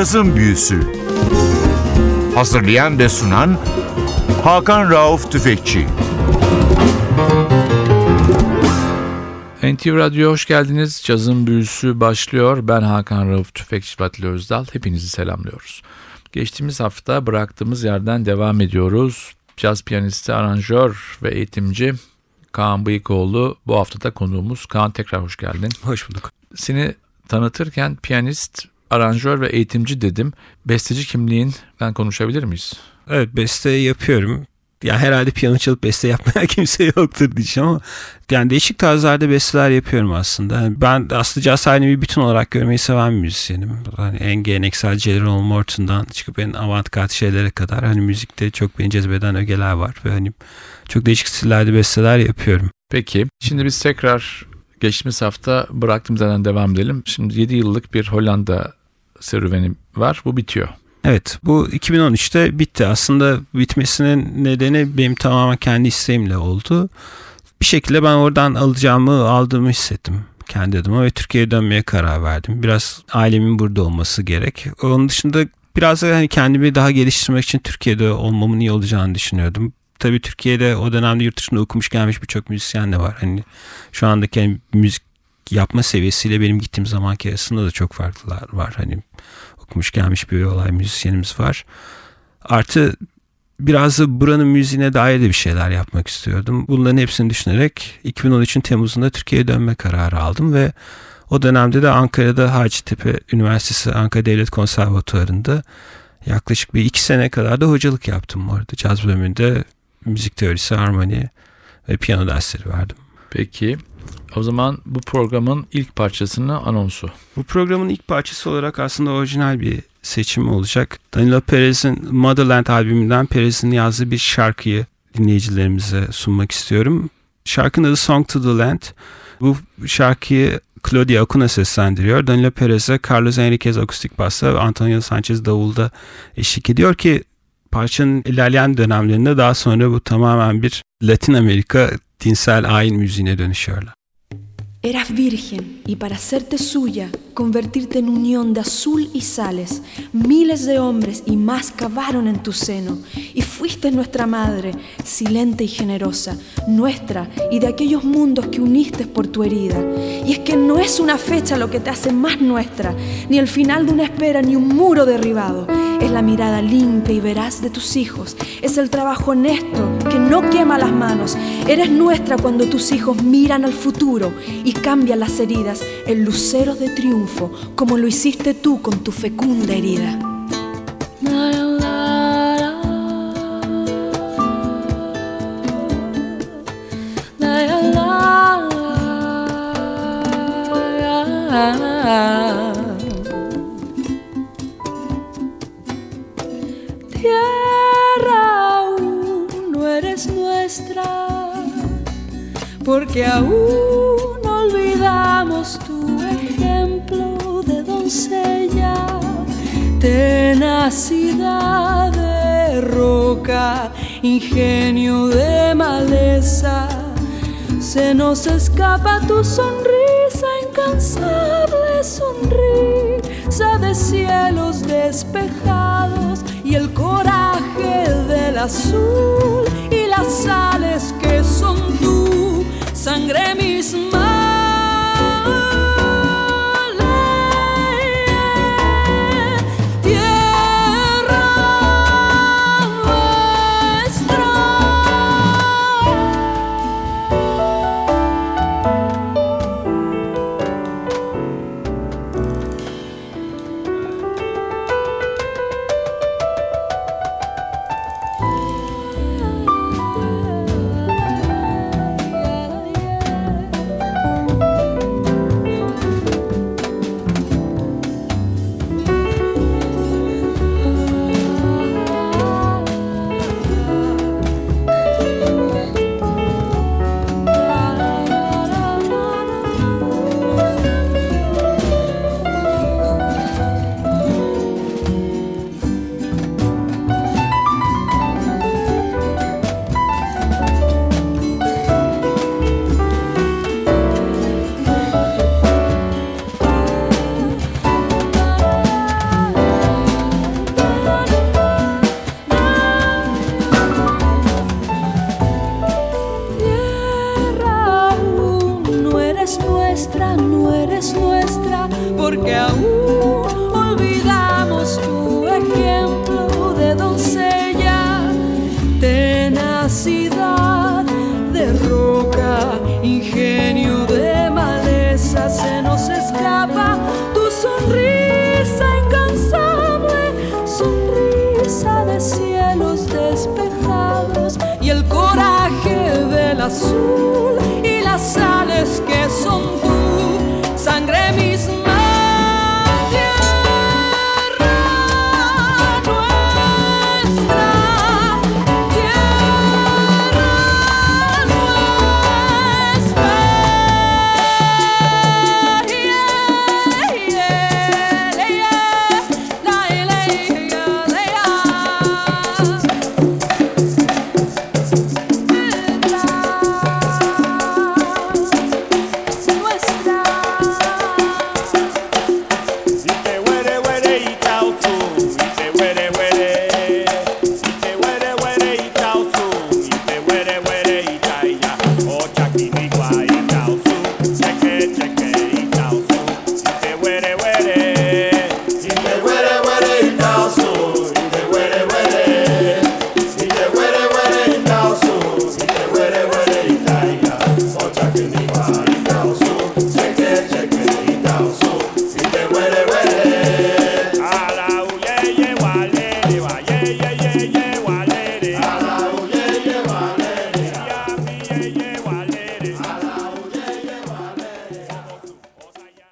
Cazın Büyüsü Hazırlayan ve sunan Hakan Rauf Tüfekçi NTV Radyo hoş geldiniz. Cazın Büyüsü başlıyor. Ben Hakan Rauf Tüfekçi Batlı Özdal. Hepinizi selamlıyoruz. Geçtiğimiz hafta bıraktığımız yerden devam ediyoruz. Caz piyanisti, aranjör ve eğitimci Kaan Bıyıkoğlu bu haftada konuğumuz. Kaan tekrar hoş geldin. Hoş bulduk. Seni tanıtırken piyanist, aranjör ve eğitimci dedim. Besteci kimliğinden konuşabilir miyiz? Evet beste yapıyorum. Yani herhalde piyano çalıp beste yapmayan kimse yoktur diyeceğim ama yani değişik tarzlarda besteler yapıyorum aslında. Ben aslında caz bir bütün olarak görmeyi seven bir müzisyenim. Hani en geleneksel General Morton'dan çıkıp en avantgard şeylere kadar hani müzikte çok beni cezbeden ögeler var ve hani çok değişik stillerde besteler yapıyorum. Peki şimdi biz tekrar geçtiğimiz hafta bıraktığımız yerden devam edelim. Şimdi 7 yıllık bir Hollanda serüveni var. Bu bitiyor. Evet bu 2013'te bitti. Aslında bitmesinin nedeni benim tamamen kendi isteğimle oldu. Bir şekilde ben oradan alacağımı aldığımı hissettim kendi adıma ve Türkiye'ye dönmeye karar verdim. Biraz ailemin burada olması gerek. Onun dışında biraz da hani kendimi daha geliştirmek için Türkiye'de olmamın iyi olacağını düşünüyordum. Tabii Türkiye'de o dönemde yurt dışında okumuş gelmiş birçok müzisyen de var. Hani şu andaki hani müzik yapma seviyesiyle benim gittiğim zamanki arasında da çok farklılar var. Hani okumuş gelmiş bir olay müzisyenimiz var. Artı biraz da buranın müziğine dair de bir şeyler yapmak istiyordum. Bunların hepsini düşünerek 2013'ün Temmuz'unda Türkiye'ye dönme kararı aldım ve o dönemde de Ankara'da Hacettepe Üniversitesi Ankara Devlet Konservatuvarı'nda yaklaşık bir iki sene kadar da hocalık yaptım orada. Caz bölümünde müzik teorisi, armoni ve piyano dersleri verdim. Peki o zaman bu programın ilk parçasını anonsu. Bu programın ilk parçası olarak aslında orijinal bir seçim olacak. Danilo Perez'in Motherland albümünden Perez'in yazdığı bir şarkıyı dinleyicilerimize sunmak istiyorum. Şarkının adı Song to the Land. Bu şarkıyı Claudia Acuna seslendiriyor. Danilo Perez'e Carlos Enriquez akustik bassa ve Antonio Sanchez davulda eşlik ediyor ki parçanın ilerleyen dönemlerinde daha sonra bu tamamen bir Latin Amerika dinsel ayin müziğine dönüşüyorlar. Eras virgen y para hacerte suya, convertirte en unión de azul y sales, miles de hombres y más cavaron en tu seno, y fuiste nuestra madre, silente y generosa, nuestra y de aquellos mundos que uniste por tu herida. Y es que no es una fecha lo que te hace más nuestra, ni el final de una espera, ni un muro derribado. Es la mirada limpia y veraz de tus hijos, es el trabajo honesto que no quema las manos. Eres nuestra cuando tus hijos miran al futuro cambian las heridas en luceros de triunfo, como lo hiciste tú con tu fecunda herida. Tierra, aún no eres nuestra, porque aún tenacidad de roca, ingenio de maleza. Se nos escapa tu sonrisa, incansable sonrisa de cielos despejados y el coraje del azul y las sales que son tú, sangre misma. Azul y las sales que son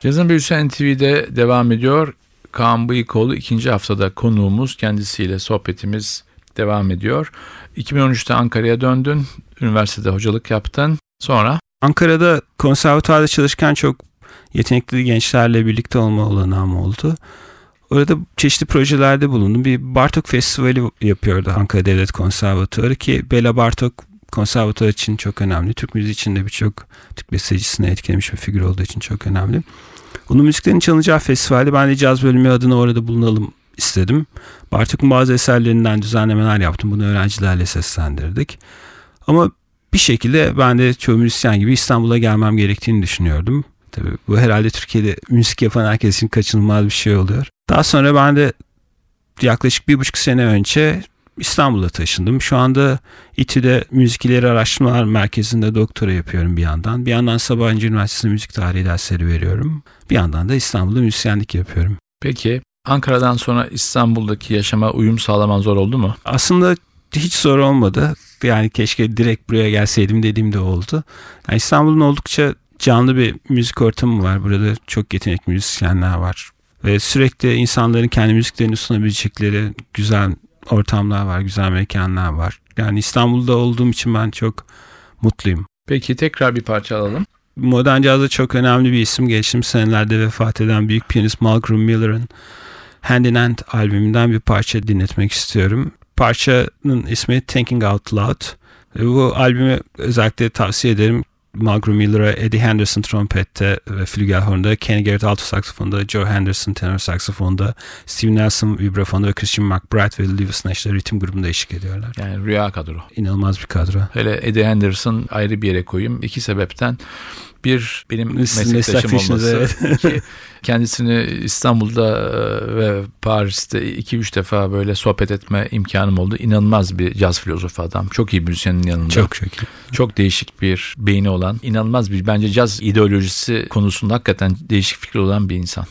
Cazın Büyüsü NTV'de devam ediyor. Kaan Bıyıkoğlu ikinci haftada konuğumuz. Kendisiyle sohbetimiz devam ediyor. 2013'te Ankara'ya döndün. Üniversitede hocalık yaptın. Sonra Ankara'da konservatuarda çalışırken çok yetenekli gençlerle birlikte olma olanağım oldu. Orada çeşitli projelerde bulundum. Bir Bartok Festivali yapıyordu Ankara Devlet Konservatuarı ki Bela Bartok konservatuar için çok önemli. Türk müziği için de birçok Türk bestecisini etkilemiş bir figür olduğu için çok önemli. Onun müziklerin çalınacağı festivalde ben de caz bölümü adına orada bulunalım istedim. Bartok'un bazı eserlerinden düzenlemeler yaptım. Bunu öğrencilerle seslendirdik. Ama bir şekilde ben de çoğu müzisyen gibi İstanbul'a gelmem gerektiğini düşünüyordum. Tabii bu herhalde Türkiye'de müzik yapan herkes için kaçınılmaz bir şey oluyor. Daha sonra ben de yaklaşık bir buçuk sene önce İstanbul'a taşındım. Şu anda İTÜ'de Müzik İleri Araştırmalar Merkezi'nde doktora yapıyorum bir yandan. Bir yandan Sabancı Üniversitesi'nde müzik tarihi dersleri veriyorum. Bir yandan da İstanbul'da müzisyenlik yapıyorum. peki Ankara'dan sonra İstanbul'daki yaşama uyum sağlaman zor oldu mu? Aslında hiç zor olmadı. Yani keşke direkt buraya gelseydim dediğim de oldu. Yani İstanbul'un oldukça canlı bir müzik ortamı var. Burada çok yetenekli müzisyenler var. Ve sürekli insanların kendi müziklerini sunabilecekleri güzel ortamlar var, güzel mekanlar var. Yani İstanbul'da olduğum için ben çok mutluyum. Peki tekrar bir parça alalım. Modern cazda çok önemli bir isim. Geçtiğimiz senelerde vefat eden büyük piyanist Malcolm Miller'ın Hand in Hand albümünden bir parça dinletmek istiyorum. Parçanın ismi Thinking Out Loud. Bu albümü özellikle tavsiye ederim. Malcolm Miller'a Eddie Henderson trompette ve flügelhornda, Kenny Garrett alto saksafonda, Joe Henderson tenor saksafonda, Steve Nelson vibrafonda ve Christian McBride ve Lewis Nash'la ritim grubunda eşlik ediyorlar. Yani rüya kadro. İnanılmaz bir kadro. Hele Eddie Henderson ayrı bir yere koyayım. İki sebepten. Bir benim meslektaşım olması. evet. İki kendisini İstanbul'da e, ve Paris'te iki üç defa böyle sohbet etme imkanım oldu. İnanılmaz bir caz filozofu adam. Çok iyi müzisyenin yanında. Çok çok iyi. Çok değişik bir beyni olan, inanılmaz bir bence caz ideolojisi konusunda hakikaten değişik fikri olan bir insan.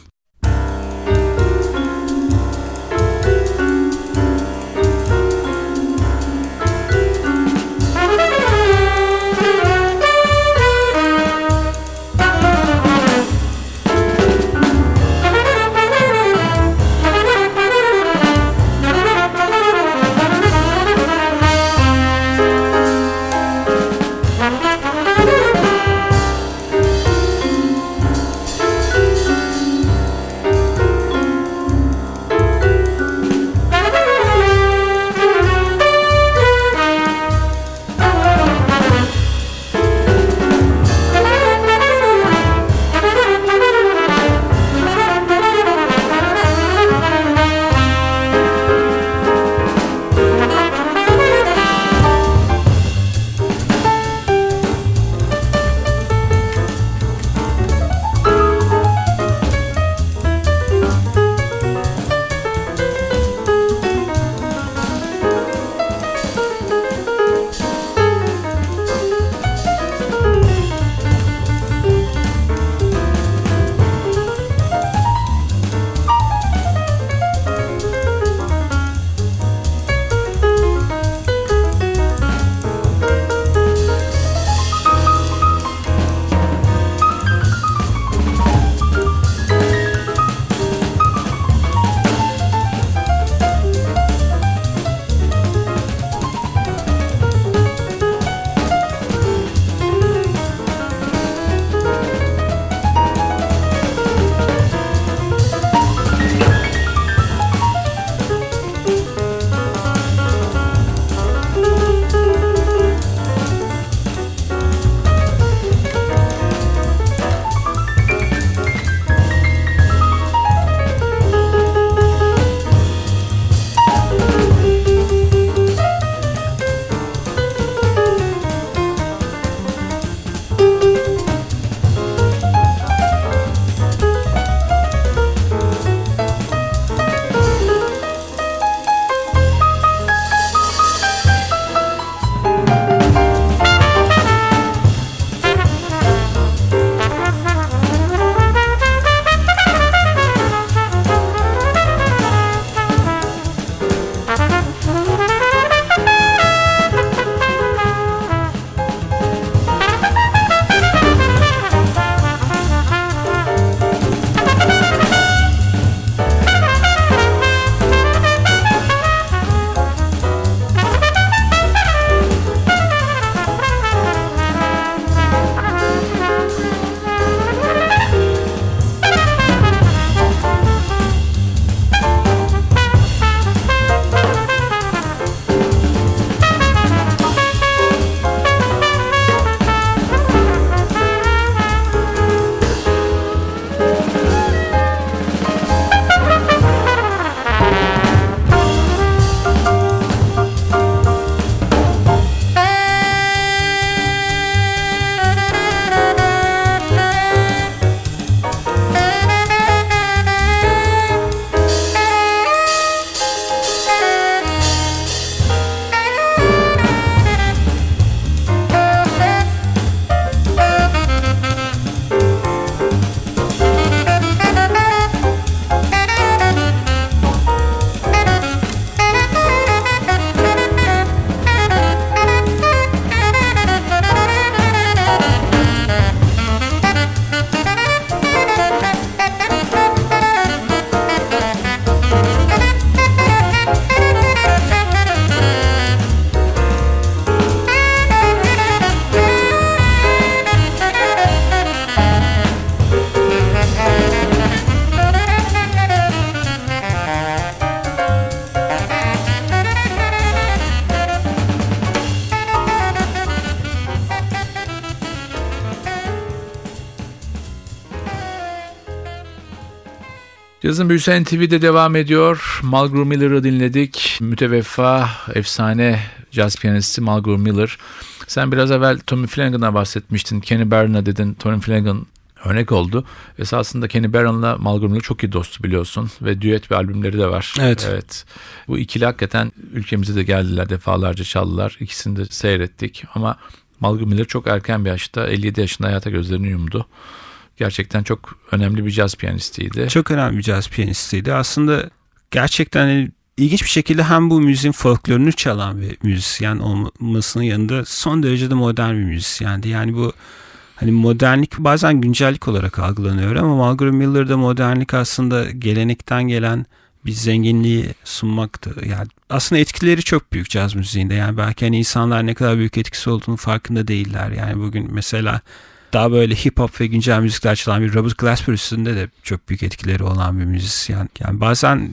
Yazın Büyüsen TV'de devam ediyor. Mulgrew Miller'ı dinledik. Müteveffa, efsane jazz piyanisti Mulgrew Miller. Sen biraz evvel Tommy Flanagan'a bahsetmiştin. Kenny Barron'a dedin. Tommy Flanagan örnek oldu. Esasında Kenny Barron'la Mulgrew Miller çok iyi dostu biliyorsun. Ve düet bir albümleri de var. Evet. evet. Bu ikili hakikaten ülkemize de geldiler. Defalarca çaldılar. İkisini de seyrettik. Ama Mulgrew Miller çok erken bir yaşta 57 yaşında hayata gözlerini yumdu gerçekten çok önemli bir caz piyanistiydi. Çok önemli bir caz piyanistiydi. Aslında gerçekten hani ilginç bir şekilde hem bu müziğin folklorunu çalan bir müzisyen olmasının yanında son derece de modern bir müzisyendi. Yani bu hani modernlik bazen güncellik olarak algılanıyor ama Mulgrew Miller'da modernlik aslında gelenekten gelen bir zenginliği sunmaktı. Yani aslında etkileri çok büyük caz müziğinde. Yani belki hani insanlar ne kadar büyük etkisi olduğunu farkında değiller. Yani bugün mesela daha böyle hip hop ve güncel müzikler çalan bir Robert Glasper üstünde de çok büyük etkileri olan bir müzisyen. Yani bazen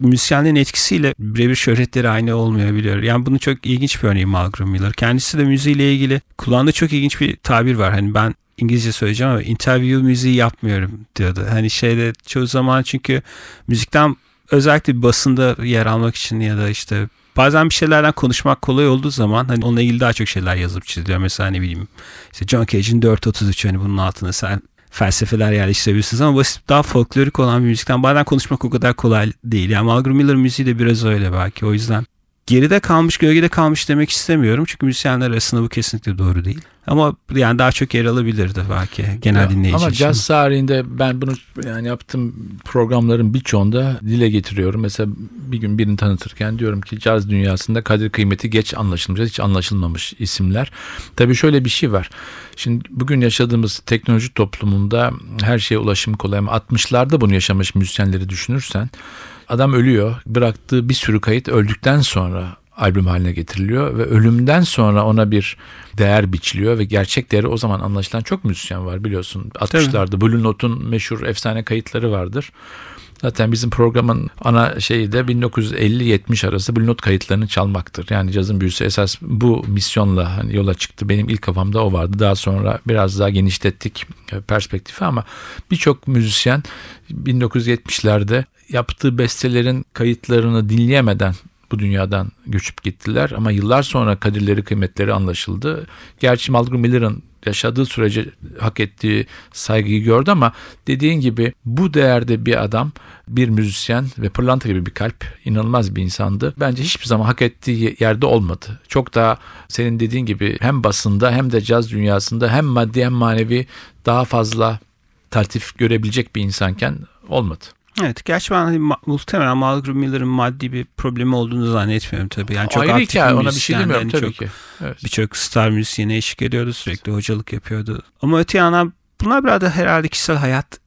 müzisyenlerin etkisiyle birebir şöhretleri aynı olmayabiliyor. Yani bunu çok ilginç bir örneği Malcolm Miller. Kendisi de müziğiyle ilgili kullandığı çok ilginç bir tabir var. Hani ben İngilizce söyleyeceğim ama interview müziği yapmıyorum diyordu. Hani şeyde çoğu zaman çünkü müzikten özellikle basında yer almak için ya da işte bazen bir şeylerden konuşmak kolay olduğu zaman hani onunla ilgili daha çok şeyler yazıp çiziliyor. Mesela ne bileyim işte John Cage'in 433 hani bunun altına sen felsefeler yerleştirebilirsiniz ama basit daha folklorik olan bir müzikten bazen konuşmak o kadar kolay değil. Yani Mulgrew Miller müziği de biraz öyle belki o yüzden geride kalmış gölgede kalmış demek istemiyorum. Çünkü müzisyenler arasında bu kesinlikle doğru değil. Ama yani daha çok yer alabilirdi belki genel ya, dinleyici ama için. Ama caz tarihinde ben bunu yani yaptığım programların birçoğunda dile getiriyorum. Mesela bir gün birini tanıtırken diyorum ki caz dünyasında kadir kıymeti geç anlaşılmış, hiç anlaşılmamış isimler. Tabii şöyle bir şey var. Şimdi bugün yaşadığımız teknoloji toplumunda her şeye ulaşım kolay ama 60'larda bunu yaşamış müzisyenleri düşünürsen adam ölüyor. Bıraktığı bir sürü kayıt öldükten sonra albüm haline getiriliyor ve ölümden sonra ona bir değer biçiliyor ve gerçek değeri o zaman anlaşılan çok müzisyen var biliyorsun. 60'larda Blue Note'un meşhur efsane kayıtları vardır. Zaten bizim programın ana şeyi de 1950-70 arası Blue Note kayıtlarını çalmaktır. Yani cazın büyüsü esas bu misyonla hani yola çıktı. Benim ilk kafamda o vardı. Daha sonra biraz daha genişlettik perspektifi ama birçok müzisyen 1970'lerde yaptığı bestelerin kayıtlarını dinleyemeden bu dünyadan göçüp gittiler ama yıllar sonra kadirleri kıymetleri anlaşıldı. Gerçi Mulgrew Miller'ın yaşadığı sürece hak ettiği saygıyı gördü ama dediğin gibi bu değerde bir adam bir müzisyen ve pırlanta gibi bir kalp inanılmaz bir insandı. Bence hiçbir zaman hak ettiği yerde olmadı. Çok daha senin dediğin gibi hem basında hem de caz dünyasında hem maddi hem manevi daha fazla tartif görebilecek bir insanken olmadı. Evet gerçi ben hani, muhtemelen Mulgrew Miller'ın maddi bir problemi olduğunu zannetmiyorum tabii. Yani çok Ayrı aktif hikaye bir ona bir şey demiyorum yani tabii çok, ki. Evet. Birçok star müzisyene eşlik ediyordu sürekli hocalık yapıyordu. Ama öte yandan bunlar biraz da herhalde kişisel hayat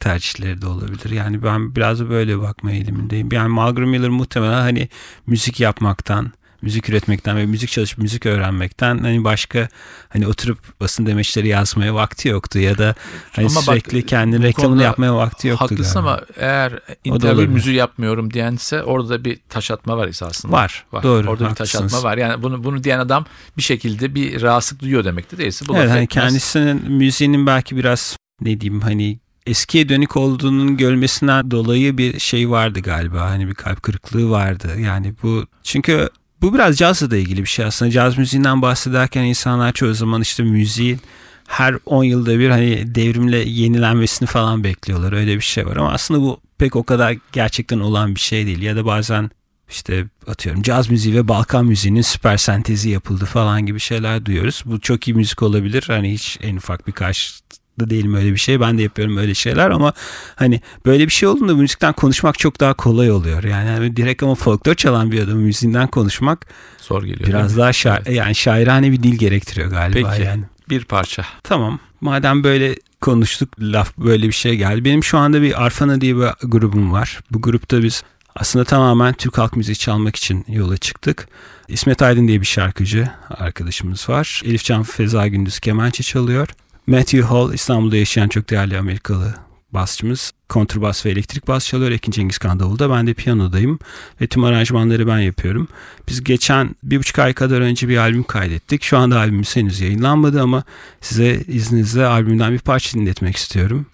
tercihleri de olabilir. Yani ben biraz da böyle bakma eğilimindeyim. Yani Mulgrew Miller muhtemelen hani müzik yapmaktan, müzik üretmekten ve müzik çalışıp müzik öğrenmekten hani başka hani oturup basın demeçleri yazmaya vakti yoktu ya da hani ama sürekli bak, kendi reklamını yapmaya vakti yoktu. Haklısın galiba. ama eğer interview müziği yapmıyorum diyense orada bir taş atma var esasında. Var. var. Doğru. Orada haklısınız. bir taş atma var. Yani bunu bunu diyen adam bir şekilde bir rahatsızlık duyuyor demektir değilse bu evet, hani kendisinin müziğinin belki biraz ne diyeyim hani eskiye dönük olduğunun görmesinden dolayı bir şey vardı galiba. Hani bir kalp kırıklığı vardı. Yani bu çünkü bu biraz cazla da ilgili bir şey aslında. Caz müziğinden bahsederken insanlar çoğu zaman işte müziğin her 10 yılda bir hani devrimle yenilenmesini falan bekliyorlar. Öyle bir şey var ama aslında bu pek o kadar gerçekten olan bir şey değil. Ya da bazen işte atıyorum caz müziği ve Balkan müziğinin süper sentezi yapıldı falan gibi şeyler duyuyoruz. Bu çok iyi müzik olabilir. Hani hiç en ufak bir karşı da değilim öyle bir şey. Ben de yapıyorum öyle şeyler ama hani böyle bir şey olduğunda müzikten konuşmak çok daha kolay oluyor. Yani, yani direkt ama folklor çalan bir adamın müziğinden konuşmak zor geliyor. Biraz daha şair, evet. yani şairane bir dil gerektiriyor galiba Peki, yani. bir parça. Tamam. Madem böyle konuştuk laf böyle bir şey geldi. Benim şu anda bir Arfana diye bir grubum var. Bu grupta biz aslında tamamen Türk halk müziği çalmak için yola çıktık. İsmet Aydın diye bir şarkıcı arkadaşımız var. Elif Can Feza Gündüz kemençe çalıyor. Matthew Hall İstanbul'da yaşayan çok değerli Amerikalı basçımız. Kontrbas ve elektrik bas çalıyor. Ekin Cengiz Kan davulda. Ben de piyanodayım. Ve tüm aranjmanları ben yapıyorum. Biz geçen bir buçuk ay kadar önce bir albüm kaydettik. Şu anda albümümüz henüz yayınlanmadı ama size izninizle albümden bir parça dinletmek istiyorum.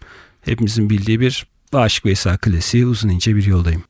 Hepimizin bildiği bir Aşık Veysel klasiği uzun ince bir yoldayım.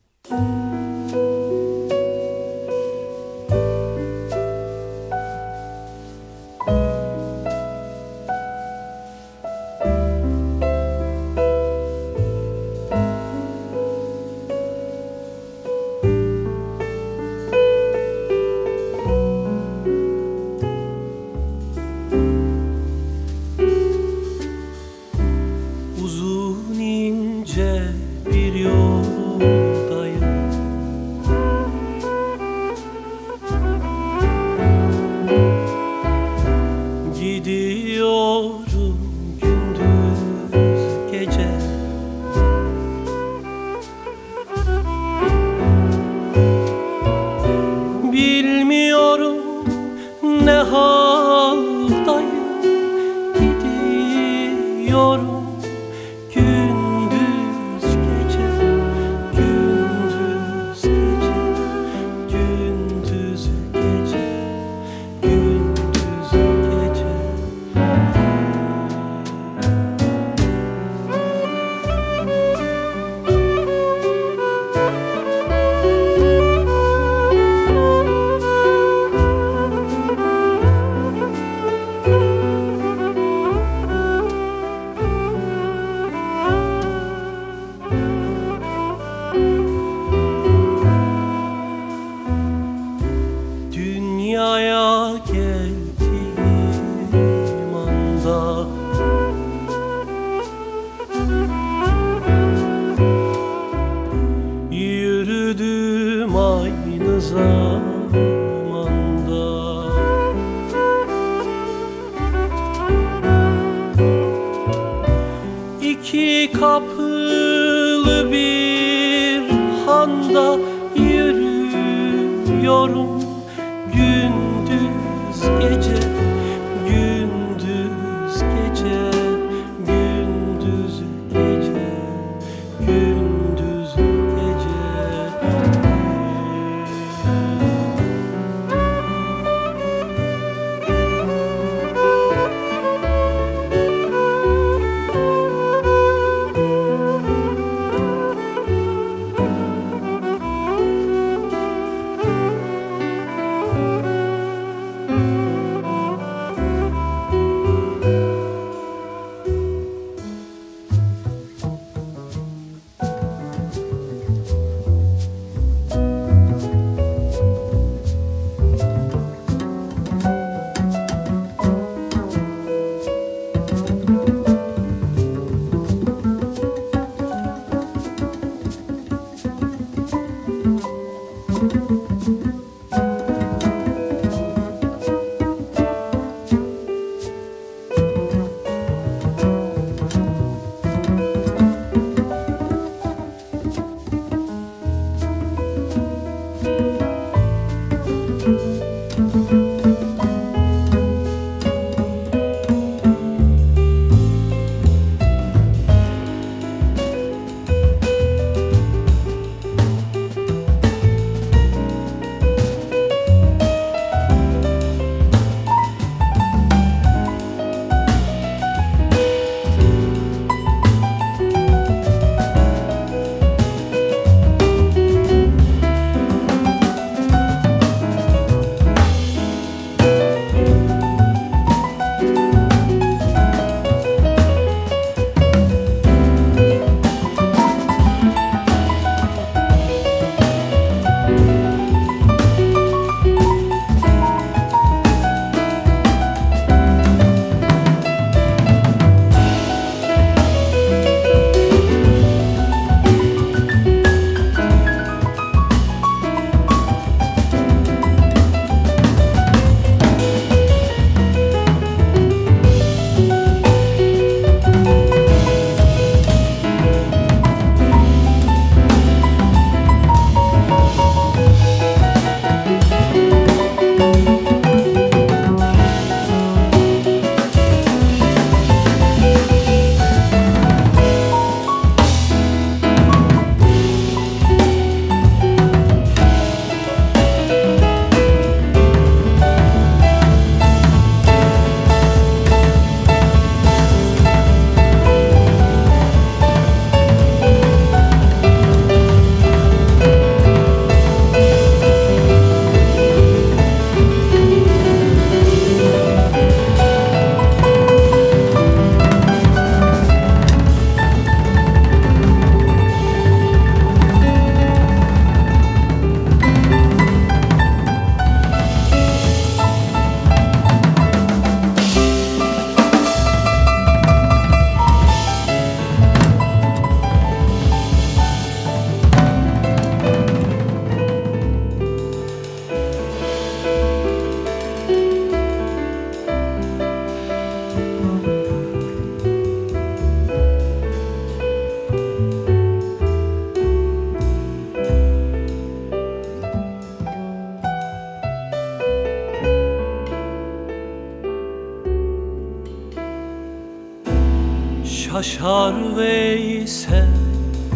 Şaşar Veysel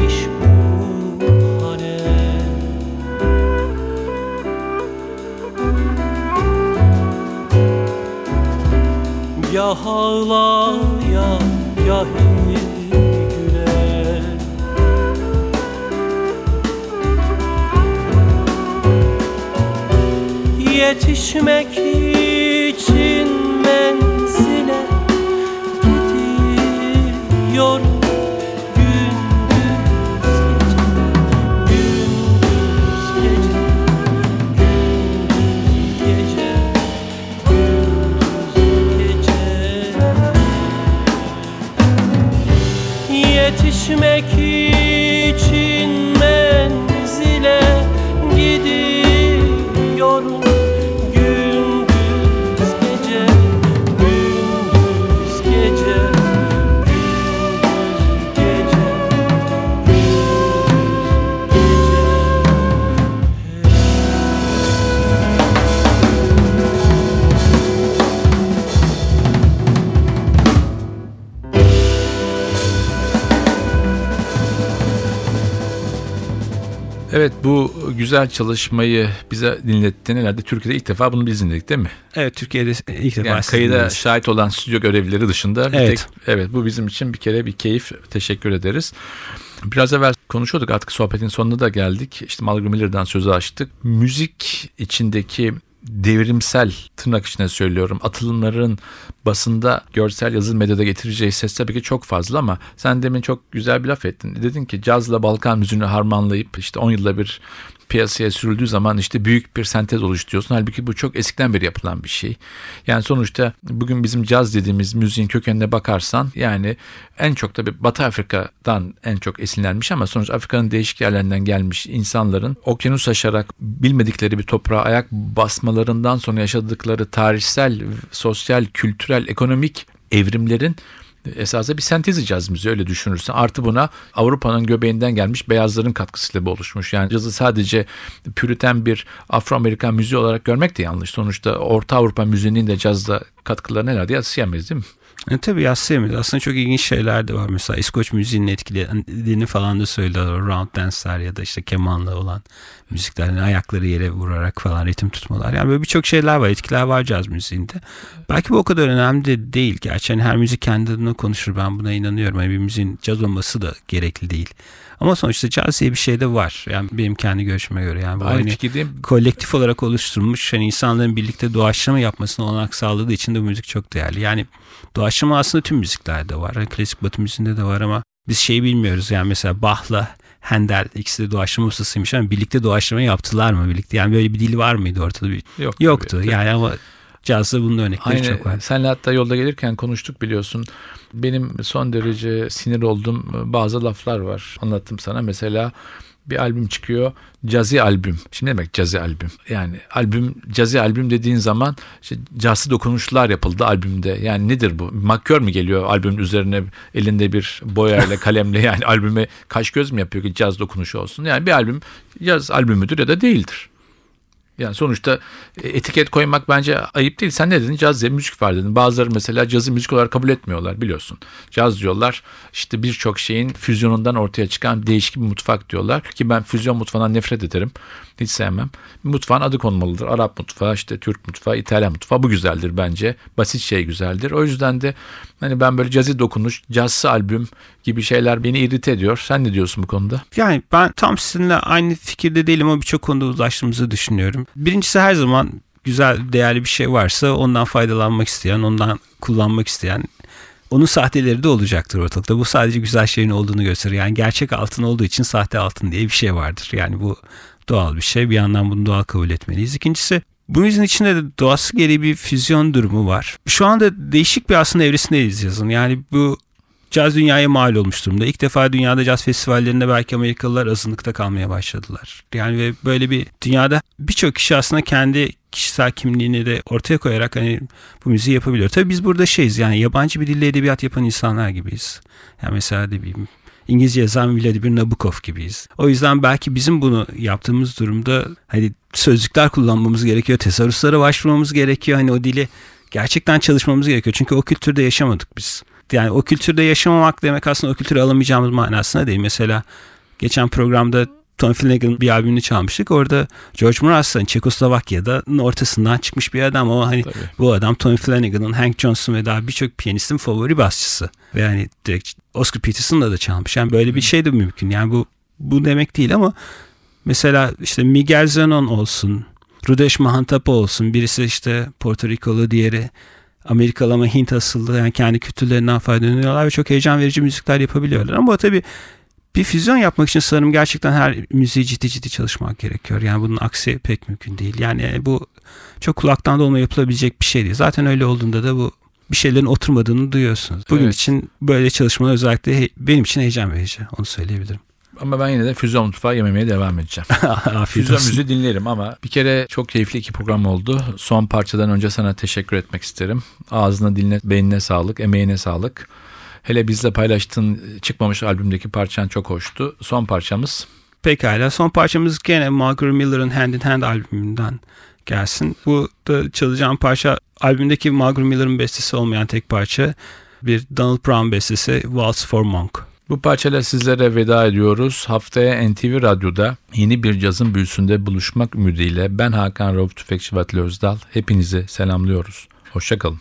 iş bu hale Gah ağlayan gah güler. Yetişmek Yetişmek Evet bu güzel çalışmayı bize dinlettin. Herhalde Türkiye'de ilk defa bunu biz dinledik değil mi? Evet Türkiye'de ilk defa Yani kayıda dinlediniz. şahit olan stüdyo görevlileri dışında bir Evet. tek evet bu bizim için bir kere bir keyif. Teşekkür ederiz. Biraz evvel konuşuyorduk artık sohbetin sonuna da geldik. İşte Malcolm Miller'dan sözü açtık. Müzik içindeki devrimsel tırnak içine söylüyorum atılımların basında görsel yazılı medyada getireceği ses tabii ki çok fazla ama sen demin çok güzel bir laf ettin. Dedin ki cazla Balkan müziğini harmanlayıp işte 10 yılda bir piyasaya sürüldüğü zaman işte büyük bir sentez oluşturuyorsun. Halbuki bu çok eskiden beri yapılan bir şey. Yani sonuçta bugün bizim caz dediğimiz müziğin kökenine bakarsan yani en çok tabii Batı Afrika'dan en çok esinlenmiş ama sonuç Afrika'nın değişik yerlerinden gelmiş insanların okyanus aşarak bilmedikleri bir toprağa ayak basmalarından sonra yaşadıkları tarihsel, sosyal, kültürel, ekonomik evrimlerin esasında bir sentezi caz müziği öyle düşünürsen. Artı buna Avrupa'nın göbeğinden gelmiş beyazların katkısıyla bu oluşmuş. Yani cazı sadece püriten bir Afro-Amerikan müziği olarak görmek de yanlış. Sonuçta Orta Avrupa müziğinin de cazda katkılarını herhalde yatsıyamayız değil mi? E, tabii yaslayamayız. Aslında çok ilginç şeyler de var. Mesela İskoç müziğinin etkilediğini falan da söylüyorlar. Round dance'ler ya da işte kemanla olan müzikler. Yani ayakları yere vurarak falan ritim tutmalar. Yani böyle birçok şeyler var. Etkiler var caz müziğinde. Belki bu o kadar önemli de değil. Gerçi hani her müzik kendi adına konuşur. Ben buna inanıyorum. Hani bir müziğin caz olması da gerekli değil. Ama sonuçta caz diye bir şey de var. Yani benim kendi görüşüme göre. Yani bu Aynı hani kolektif olarak oluşturulmuş hani insanların birlikte doğaçlama yapmasına olanak sağladığı için de bu müzik çok değerli. Yani doğaçlama aslında tüm müziklerde var. Hani klasik batı müziğinde de var ama biz şeyi bilmiyoruz. Yani mesela Bach'la Handel ikisi de doğaçlama ustasıymış ama birlikte doğaçlama yaptılar mı birlikte? Yani böyle bir dil var mıydı ortada? Bir... Yok, Yoktu. tabii. Yani ama cazda bunun örnekleri Aynı çok var. senle hatta yolda gelirken konuştuk biliyorsun. Benim son derece sinir olduğum bazı laflar var. Anlattım sana. Mesela bir albüm çıkıyor. Cazi albüm. Şimdi ne demek cazi albüm? Yani albüm, cazi albüm dediğin zaman işte cazlı dokunuşlar yapıldı albümde. Yani nedir bu? Makkör mü geliyor albümün üzerine elinde bir boyayla kalemle yani albüme kaş göz mü yapıyor ki caz dokunuşu olsun? Yani bir albüm caz albümüdür ya da değildir. Yani sonuçta e, etiket koymak bence ayıp değil. Sen ne dedin? Caz diye müzik var dedin. Bazıları mesela cazı müzik olarak kabul etmiyorlar biliyorsun. Caz diyorlar işte birçok şeyin füzyonundan ortaya çıkan değişik bir mutfak diyorlar. Ki ben füzyon mutfağından nefret ederim. Hiç sevmem. Mutfağın adı konmalıdır. Arap mutfağı, işte Türk mutfağı, İtalyan mutfağı. Bu güzeldir bence. Basit şey güzeldir. O yüzden de hani ben böyle cazi dokunuş, cazsı albüm gibi şeyler beni irite ediyor. Sen ne diyorsun bu konuda? Yani ben tam sizinle aynı fikirde değilim ama birçok konuda uzlaştığımızı düşünüyorum. Birincisi her zaman güzel, değerli bir şey varsa ondan faydalanmak isteyen, ondan kullanmak isteyen onun sahteleri de olacaktır ortalıkta. Bu sadece güzel şeyin olduğunu gösterir. Yani gerçek altın olduğu için sahte altın diye bir şey vardır. Yani bu doğal bir şey. Bir yandan bunu doğal kabul etmeliyiz. İkincisi bu yüzden içinde de doğası gereği bir füzyon durumu var. Şu anda değişik bir aslında evresindeyiz yazın. Yani bu caz dünyaya mal olmuş durumda. İlk defa dünyada caz festivallerinde belki Amerikalılar azınlıkta kalmaya başladılar. Yani ve böyle bir dünyada birçok kişi aslında kendi kişisel kimliğini de ortaya koyarak hani bu müziği yapabiliyor. Tabii biz burada şeyiz yani yabancı bir dille edebiyat yapan insanlar gibiyiz. Yani mesela de bir İngilizce yazan Vladimir Nabokov gibiyiz. O yüzden belki bizim bunu yaptığımız durumda hani sözlükler kullanmamız gerekiyor, tesarruflara başvurmamız gerekiyor. Hani o dili gerçekten çalışmamız gerekiyor. Çünkü o kültürde yaşamadık biz. Yani o kültürde yaşamamak demek aslında o kültürü alamayacağımız manasına değil. Mesela geçen programda Tom Flanagan'ın bir albümünü çalmıştık. Orada George Morrison Çekoslovakya'da ortasından çıkmış bir adam ama hani Tabii. bu adam Tom Flanagan'ın, Hank Johnson ve daha birçok piyanistin favori basçısı. Ve yani direkt Oscar Peterson'la da çalmış. Yani böyle bir şey de mümkün. Yani bu bu demek değil ama mesela işte Miguel Zenon olsun, Rudesh Mahantapa olsun. Birisi işte Porto Rikolu, diğeri Amerikalı ama Hint asıllı. Yani kendi kültürlerinden faydalanıyorlar ve çok heyecan verici müzikler yapabiliyorlar. Ama bu tabii bir füzyon yapmak için sanırım gerçekten her müziği ciddi ciddi çalışmak gerekiyor. Yani bunun aksi pek mümkün değil. Yani bu çok kulaktan dolma yapılabilecek bir şey değil. Zaten öyle olduğunda da bu bir şeylerin oturmadığını duyuyorsunuz. Bugün Evet. için böyle çalışmalar özellikle benim için heyecan verici. Onu söyleyebilirim. Ama ben yine de füzyon mutfağı yememeye devam edeceğim. Füzyon olsun. müziği dinlerim ama bir kere çok keyifli iki program oldu. Son parçadan önce sana teşekkür etmek isterim. Ağzına, diline, beynine sağlık, emeğine sağlık. Hele bizle paylaştığın çıkmamış albümdeki parçan çok hoştu. Son parçamız Pekala. Son parçamız gene Margaret Miller'ın Hand in Hand albümünden gelsin. Bu da çalacağım parça albümdeki Margaret Miller'ın bestesi olmayan tek parça. Bir Donald Brown bestesi Waltz for Monk. Bu parçayla sizlere veda ediyoruz. Haftaya NTV Radyo'da yeni bir cazın büyüsünde buluşmak ümidiyle ben Hakan Rauf Tüfekçi Vatli Özdal. Hepinizi selamlıyoruz. Hoşçakalın.